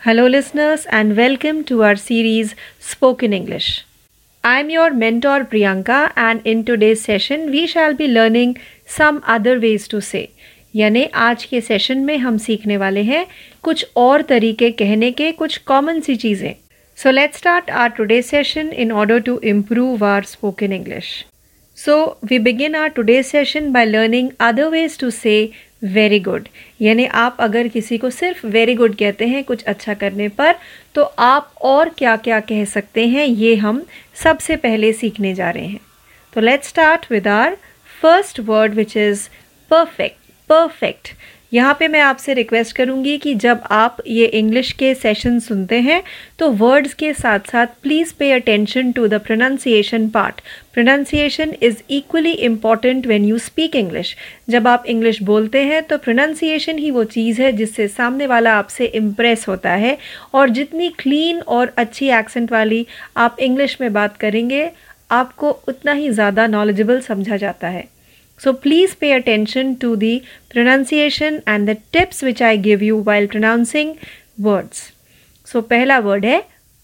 Hello, listeners, and welcome to our series Spoken English. I'm your mentor Priyanka, and in today's session, we shall be learning some other ways to say. यानी आज के session में हम सीखने वाले हैं कुछ और तरीके कहने के कुछ कॉमन सी चीज़ें so let's start our today session in order to improve our spoken English so we begin our today session by learning other ways to say very good. यानी आप अगर किसी को सिर्फ़ वेरी गुड कहते हैं कुछ अच्छा करने पर तो आप और क्या क्या कह सकते हैं, ये हम सबसे पहले सीखने जा रहे हैं। तो let's start with our first word which is perfect perfect यहाँ पे मैं आपसे रिक्वेस्ट करूँगी कि जब आप ये इंग्लिश के सेशन सुनते हैं तो वर्ड्स के साथ साथ please pay attention to the pronunciation part pronunciation is equally important when you speak English जब आप इंग्लिश बोलते हैं तो प्रोनाउंसिएशन ही वो चीज़ है जिससे सामने वाला आपसे इम्प्रेस होता है और जितनी क्लीन और अच्छी एक्सेंट वाली आप इंग्लिश में बात करेंगे, आपको उतना ही ज़्यादा नॉलेजेबल समझा जाता है So please pay attention to the pronunciation and the tips which I give you while pronouncing words. So पहला word है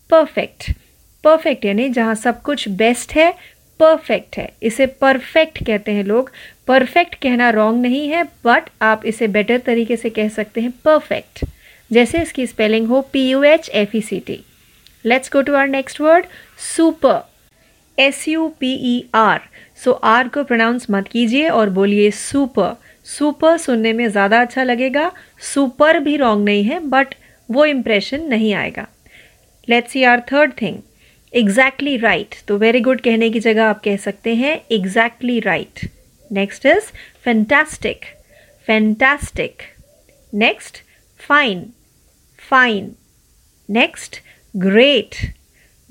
perfect. perfect यानी जहाँ सब कुछ best है perfect है। इसे परफेक्ट कहते हैं लोग। परफेक्ट कहना रॉन्ग नहीं है बट आप इसे बेटर तरीके से कह सकते हैं परफेक्ट जैसे इसकी स्पेलिंग हो P U H F E C T let's go to our next word super S U P E R so R को प्रोनाउंस मत कीजिए और बोलिए सुपर सुपर सुनने में ज़्यादा अच्छा लगेगा। सुपर भी रॉन्ग नहीं है बट वो इम्प्रेशन नहीं आएगा। Let's see our third thing exactly right तो वेरी गुड कहने की जगह आप कह सकते हैं exactly right next is fantastic fantastic next fine fine next great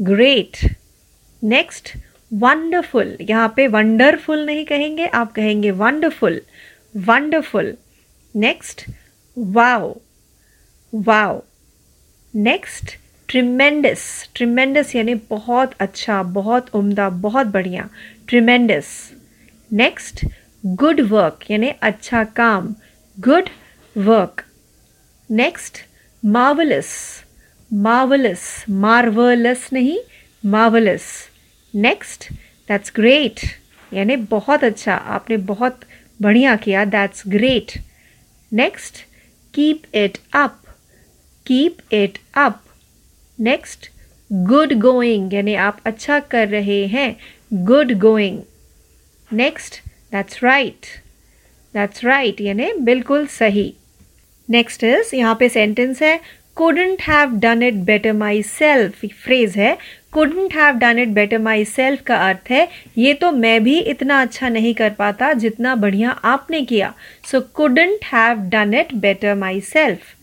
great next wonderful यहाँ पे वंडरफुल नहीं कहेंगे, आप कहेंगे wonderful wonderful next wow wow next tremendous tremendous यानी बहुत अच्छा बहुत उम्दा, बहुत बढ़िया। ट्रिमेंडस नेक्स्ट गुड वर्क यानी अच्छा काम। Good work next marvellous marvellous marvellous नहीं मार्वलस नेक्स्ट दैट्स ग्रेट यानी बहुत अच्छा आपने बहुत बढ़िया किया that's great next keep it up keep it up next good going यानी आप अच्छा कर रहे हैं good going next that's right that's right यानी बिल्कुल सही. नेक्स्ट इज़ यहाँ पे सेंटेंस है couldn't have done it better myself phrase है couldn't have done it better myself का अर्थ है, ये तो मैं भी इतना अच्छा नहीं कर पाता जितना बढ़िया आपने किया. So couldn't have done it better myself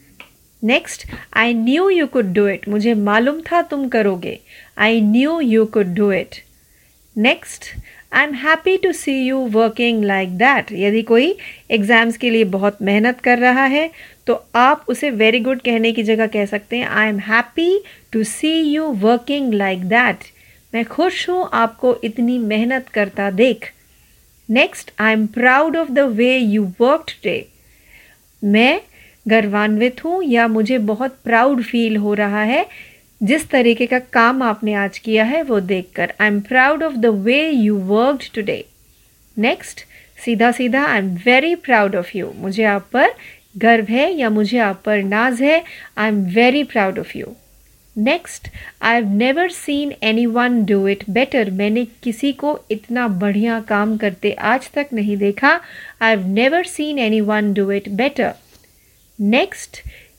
next I knew you could do it मुझे मालूम था तुम करोगे। I knew you could do it next I am happy to see you working like that यदि कोई एग्ज़ाम्स के लिए बहुत मेहनत कर रहा है तो आप उसे वेरी गुड कहने की जगह कह सकते हैं I am happy to see you working like that मैं खुश हूँ, आपको इतनी मेहनत करता देख। Next I am proud of the way you work today मैं गर्वान्वित हूँ या मुझे बहुत प्राउड फील हो रहा है, जिस तरीके का काम आपने आज किया है, वो देखकर I am proud of the way you work today next सीधा सीधा I am very proud of you मुझे आप पर गर्व है या मुझे आप पर नाज है I am very proud of you next I have never seen anyone do it better मैंने किसी को इतना बढ़िया काम करते आज तक नहीं देखा. I have never seen anyone do it better next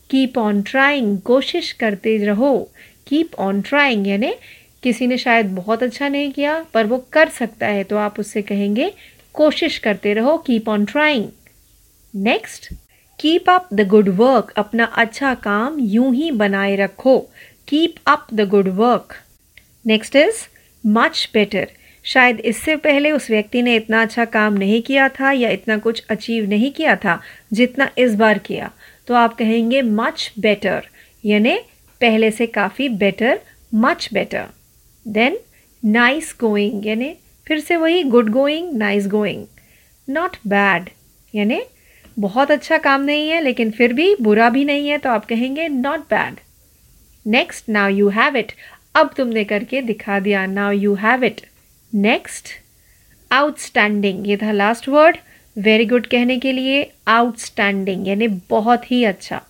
keep on trying कोशिश करते रहो. कीप ऑन ट्राइंग यानी किसी ने शायद बहुत अच्छा नहीं किया, पर वो कर सकता है तो आप उससे कहेंगे, कोशिश करते रहो keep on trying next keep up the good work अपना अच्छा काम यूँ ही बनाए रखो. Keep up the good work next is much better शायद इससे पहले उस व्यक्ति ने इतना अच्छा काम नहीं किया था या इतना कुछ अचीव नहीं किया था, जितना इस बार किया। तो आप कहेंगे मच बेटर यानी, पहले से काफ़ी better much better then nice going यानी, फिर से वही good going nice going not bad यानी, बहुत अच्छा काम नहीं है, लेकिन फिर भी बुरा भी नहीं है तो आप कहेंगे not bad next now you have it अब तुमने करके दिखा दिया now you have it next outstanding ये था लास्ट वर्ड वेरी गुड कहने के लिए आउटस्टैंडिंग यानी बहुत ही अच्छा।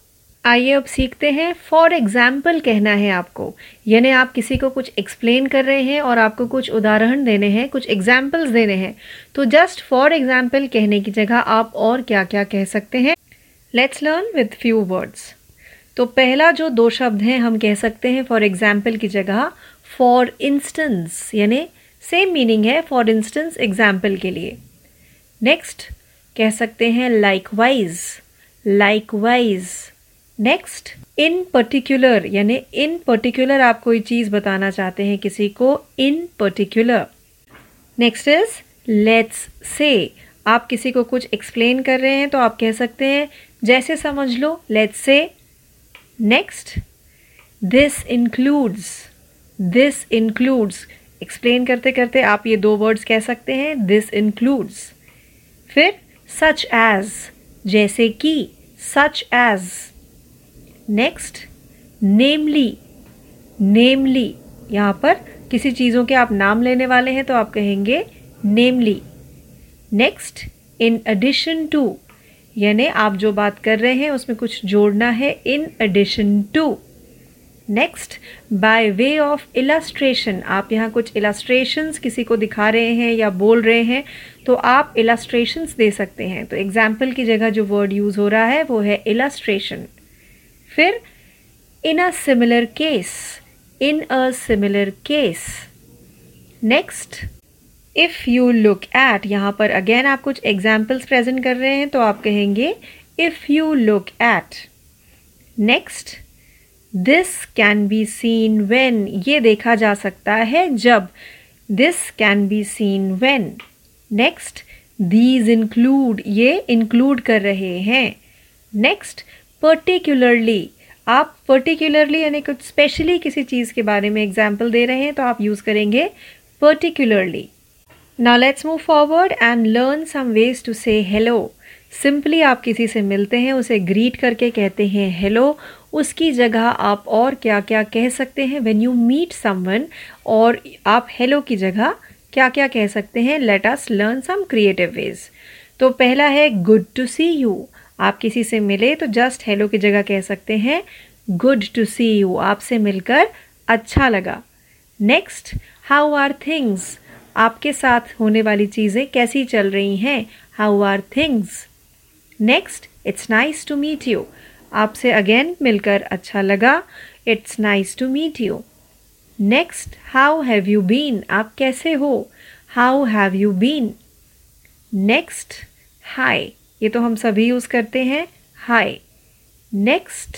आइए अब सीखते हैं फॉर एग्ज़ाम्पल कहना है आपको। यानी आप किसी को कुछ एक्सप्लेन कर रहे हैं और आपको कुछ उदाहरण देने हैं, कुछ एग्जाम्पल्स देने हैं। तो जस्ट फॉर एग्ज़ाम्पल कहने की जगह आप और क्या क्या कह सकते हैं? Let's learn with few words तो पहला जो दो शब्द हैं, हम कह सकते हैं फॉर एग्ज़ाम्पल की जगह फॉर इंस्टेंस यानी सेम मीनिंग है फॉर इंस्टेंस एग्ज़ाम्पल के लिए. नेक्स्ट कह सकते हैं likewise likewise next in particular यानी इन पर्टिकुलर आप कोई चीज़ बताना चाहते हैं किसी को in particular next is let's say आप किसी को कुछ एक्सप्लेन कर रहे हैं तो आप कह सकते हैं, जैसे समझ लो let's say next this includes this includes explain करते करते आप ये दो वर्ड्स कह सकते हैं दिस इंक्लूड्स फिर सच एज जैसे कि सच एज नेक्स्ट नेमली नेमली यहाँ पर किसी चीज़ों के आप नाम लेने वाले हैं तो आप कहेंगे namely next in addition to यानी आप जो बात कर रहे हैं उसमें कुछ जोड़ना है in addition to next by way of illustration आप यहाँ कुछ इलास्ट्रेशंस किसी को दिखा रहे हैं या बोल रहे हैं तो आप इलास्ट्रेशंस दे सकते हैं। तो एग्ज़ाम्पल की जगह जो वर्ड यूज़ हो रहा है, वो है इलास्ट्रेशन फिर in a similar case in a similar case next if you look at यहाँ पर अगेन आप कुछ एग्जाम्पल्स प्रेजेंट कर रहे हैं तो आप कहेंगे if you look at next this can be seen when ये देखा जा सकता है जब। This can be seen when next these include ये इंक्लूड कर रहे हैं। नेक्स्ट पर्टिकुलरली आप पर्टिकुलरली यानी कुछ स्पेशली किसी चीज़ के बारे में एग्ज़ाम्पल दे रहे हैं तो आप यूज़ करेंगे particularly now let's move forward and learn some ways to say hello simply आप किसी से मिलते हैं, उसे ग्रीट करके कहते हैं हेलो उसकी जगह आप और क्या क्या कह सकते हैं? व्हेन यू मीट समवन और आप हेलो की जगह क्या क्या कह सकते हैं? Let us learn some creative ways तो पहला है गुड टू सी यू आप किसी से मिले तो जस्ट हेलो की जगह कह सकते हैं गुड टू सी यू आपसे मिलकर अच्छा लगा। नेक्स्ट हाउ आर थिंग्स आपके साथ होने वाली चीज़ें कैसी चल रही हैं? How are things next it's nice to meet you आपसे अगेन मिलकर अच्छा लगा। It's nice to meet you next how have you been आप कैसे हो? How have you been next hi ये तो हम सभी यूज़ करते हैं। Hi next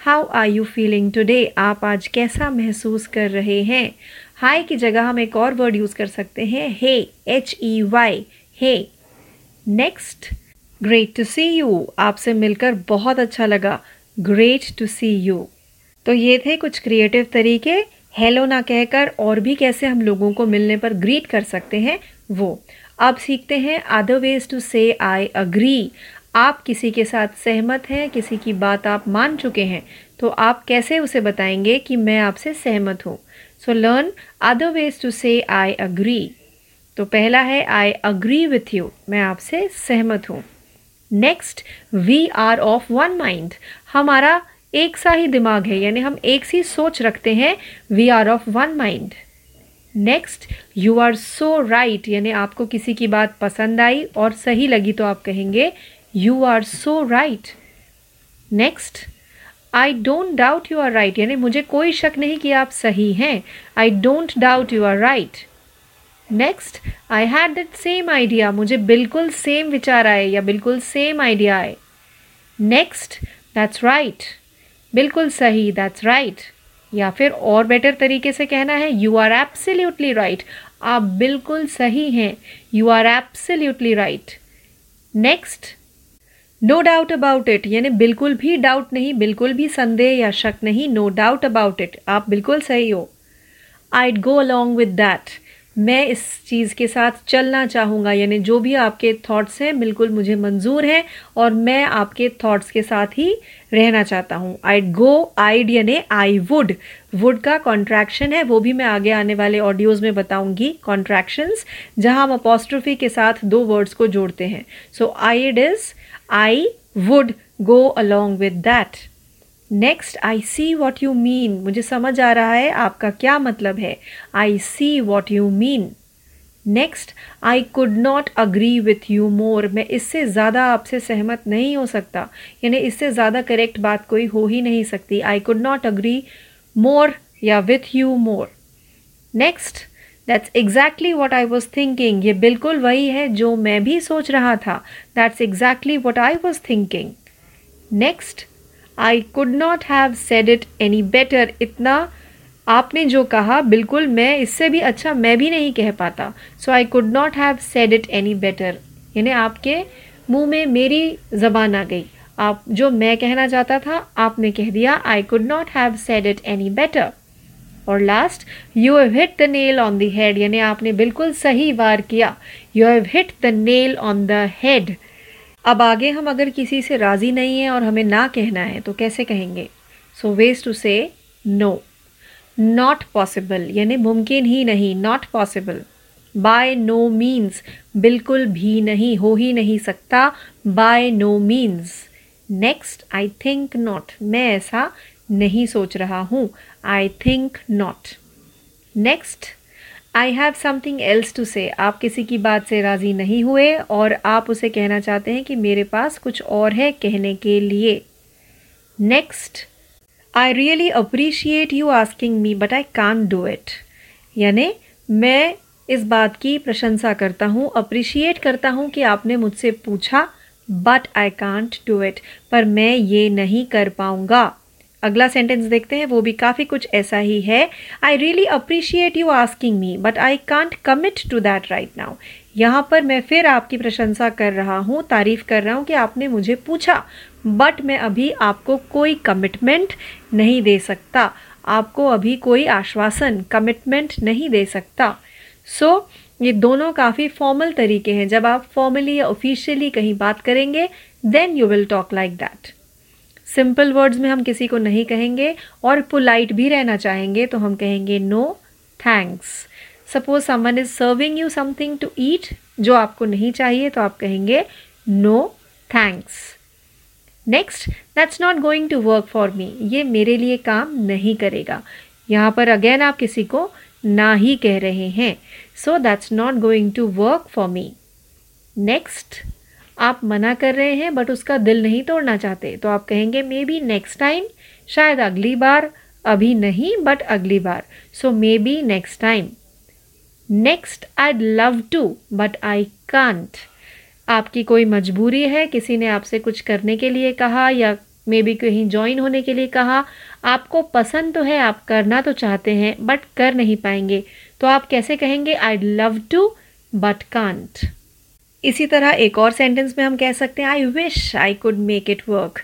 how are you feeling today आप आज कैसा महसूस कर रहे हैं? हाय की जगह हम एक और वर्ड यूज़ कर सकते हैं। Hey H E Y hey next great to see you आपसे मिलकर बहुत अच्छा लगा. ग्रेट टू सी यू तो ये थे कुछ क्रिएटिव तरीके. हेलो ना कहकर और भी कैसे हम लोगों को मिलने पर ग्रीट कर सकते हैं, वो. अब सीखते हैं other ways to say I agree आप किसी के साथ सहमत हैं, किसी की बात आप मान चुके हैं तो आप कैसे उसे बताएँगे कि मैं आपसे सहमत हूँ? So learn other ways to say I agree तो पहला है आई अग्री विथ यू मैं आपसे सहमत हूँ. Next we are of one mind हमारा एक सा ही दिमाग है, यानी हम एक सी सोच रखते हैं we are of one mind next you are so right यानी आपको किसी की बात पसंद आई और सही लगी तो आप कहेंगे you are so right next I don't doubt you are right यानी मुझे कोई शक नहीं कि आप सही हैं. I don't doubt you are right next I had that same idea मुझे बिल्कुल सेम विचार आए या बिल्कुल सेम आइडिया आए। नेक्स्ट दैट्स राइट बिल्कुल सही दैट्स राइट या फिर और बेटर तरीके से कहना है यू आर एब्सोल्युटली राइट आप बिल्कुल सही हैं। You are absolutely right next no doubt about it यानी बिल्कुल भी डाउट नहीं, बिल्कुल भी संदेह या शक नहीं नो डाउट अबाउट इट आप बिल्कुल सही हो। I go along with that मैं इस चीज़ के साथ चलना चाहूँगा, यानी जो भी आपके थॉट्स हैं, बिल्कुल मुझे मंजूर हैं और मैं आपके थॉट्स के साथ ही रहना चाहता हूँ। आई गो आइड यानी आई वुड वुड का कॉन्ट्रैक्शन है, वो भी मैं आगे आने वाले ऑडियोज़ में बताऊँगी। कॉन्ट्रैक्शंस जहाँ हम अपोस्ट्रोफी के साथ दो वर्ड्स को जोड़ते हैं। So I'd is I would go along with that next I see what you mean मुझे समझ आ रहा है आपका क्या मतलब है? I see what you mean next I could not agree with you more मैं इससे ज़्यादा आपसे सहमत नहीं हो सकता। यानी इससे ज़्यादा करेक्ट बात कोई हो ही नहीं सकती। I could not agree more या with you more next that's exactly what I was thinking ये बिल्कुल वही है जो मैं भी सोच रहा था। That's exactly what I was thinking next I could not have said it any better इतना आपने जो कहा, बिल्कुल मैं इससे भी अच्छा मैं भी नहीं कह पाता। So I could not have said it any better यानी आपके मुँह में मेरी जबान आ गई। आप जो मैं कहना चाहता था, आपने कह दिया। I could not have said it any better और last you have hit the nail on the head यानी आपने बिल्कुल सही वार किया। You have hit the nail on the head अब आगे हम अगर किसी से राज़ी नहीं है और हमें ना कहना है तो कैसे कहेंगे? So ways to say no not possible यानी मुमकिन ही नहीं not possible by no means बिल्कुल भी नहीं, हो ही नहीं सकता. By no means next I think not मैं ऐसा नहीं सोच रहा हूँ. I think not next I have something else to say आप किसी की बात से राज़ी नहीं हुए और आप उसे कहना चाहते हैं कि मेरे पास कुछ और है कहने के लिए। Next I really appreciate you asking me but I can't do it यानी, मैं इस बात की प्रशंसा करता हूँ अप्रिशिएट करता हूँ कि आपने मुझसे पूछा but I can't do it पर मैं ये नहीं कर पाऊँगा। अगला सेंटेंस देखते हैं वो भी काफ़ी कुछ ऐसा ही है। I really appreciate you asking me but I can't commit to that right now यहाँ पर मैं फिर आपकी प्रशंसा कर रहा हूँ तारीफ़ कर रहा हूँ कि आपने मुझे पूछा बट मैं अभी आपको कोई कमिटमेंट नहीं दे सकता। आपको अभी कोई आश्वासन कमिटमेंट नहीं दे सकता। सो so, ये दोनों काफ़ी फॉर्मल तरीके हैं। जब आप फॉर्मली या ऑफिशियली कहीं बात करेंगे then you will talk like that simple words में हम किसी को नहीं कहेंगे और पोलाइट भी रहना चाहेंगे तो हम कहेंगे no thanks suppose someone is serving you something to eat जो आपको नहीं चाहिए तो आप कहेंगे no thanks next that's not going to work for me ये मेरे लिए काम नहीं करेगा. यहाँ पर अगेन आप किसी को ना ही कह रहे हैं. So that's not going to work for me next आप मना कर रहे हैं बट उसका दिल नहीं तोड़ना चाहते तो आप कहेंगे मे बी नेक्स्ट टाइम शायद अगली बार, अभी नहीं बट अगली बार. So maybe next time next I love to but I can't आपकी कोई मजबूरी है, किसी ने आपसे कुछ करने के लिए कहा, या मे बी कहीं ज्वाइन होने के लिए कहा, आपको पसंद तो है, आप करना तो चाहते हैं बट कर नहीं पाएँगे तो आप कैसे कहेंगे I love to but can't इसी तरह एक और सेंटेंस में हम कह सकते हैं I wish I could make it work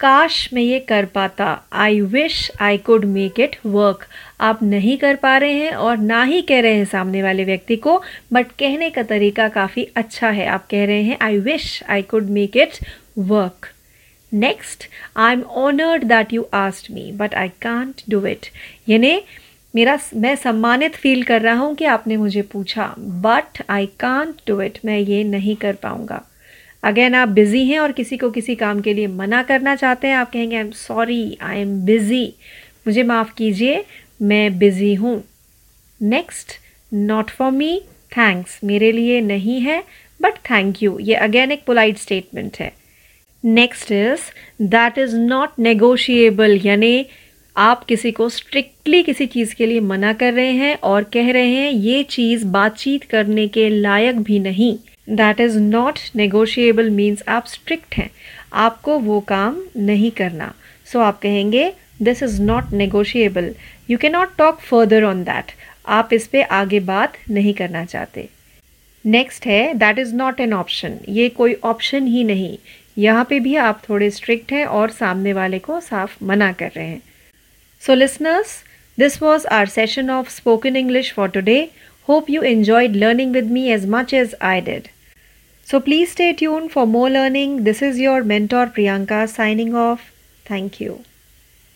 काश मैं ये कर पाता। I wish I could make it work आप नहीं कर पा रहे हैं और ना ही कह रहे हैं सामने वाले व्यक्ति को बट कहने का तरीका काफ़ी अच्छा है। आप कह रहे हैं I wish I could make it work next I am honoured that you asked me but I can't do it यानी मेरा मैं सम्मानित फील कर रहा हूँ कि आपने मुझे पूछा but I can't do it मैं ये नहीं कर पाऊँगा। अगेन आप बिज़ी हैं और किसी को किसी काम के लिए मना करना चाहते हैं, आप कहेंगे I am sorry I am busy मुझे माफ़ कीजिए, मैं बिज़ी हूँ। Next not for me thanks मेरे लिए नहीं है बट थैंक यू ये अगेन एक पोलाइट स्टेटमेंट है। Next is that is not negotiable यानी आप किसी को स्ट्रिक्टली किसी चीज़ के लिए मना कर रहे हैं और कह रहे हैं ये चीज़ बातचीत करने के लायक भी नहीं। That is not negotiable means आप स्ट्रिक्ट हैं। आपको वो काम नहीं करना। सो so, आप कहेंगे this is not negotiable you can not talk further on that आप इस पर आगे बात नहीं करना चाहते। नेक्स्ट है that is not an option ये कोई ऑप्शन ही नहीं। यहाँ पे भी आप थोड़े स्ट्रिक्ट हैं और सामने वाले को साफ़ मना कर रहे हैं। So, listeners, this was our session of spoken English for today. Hope you enjoyed learning with me as much as I did. So please stay tuned for more learning. This is your mentor Priyanka signing off. Thank you.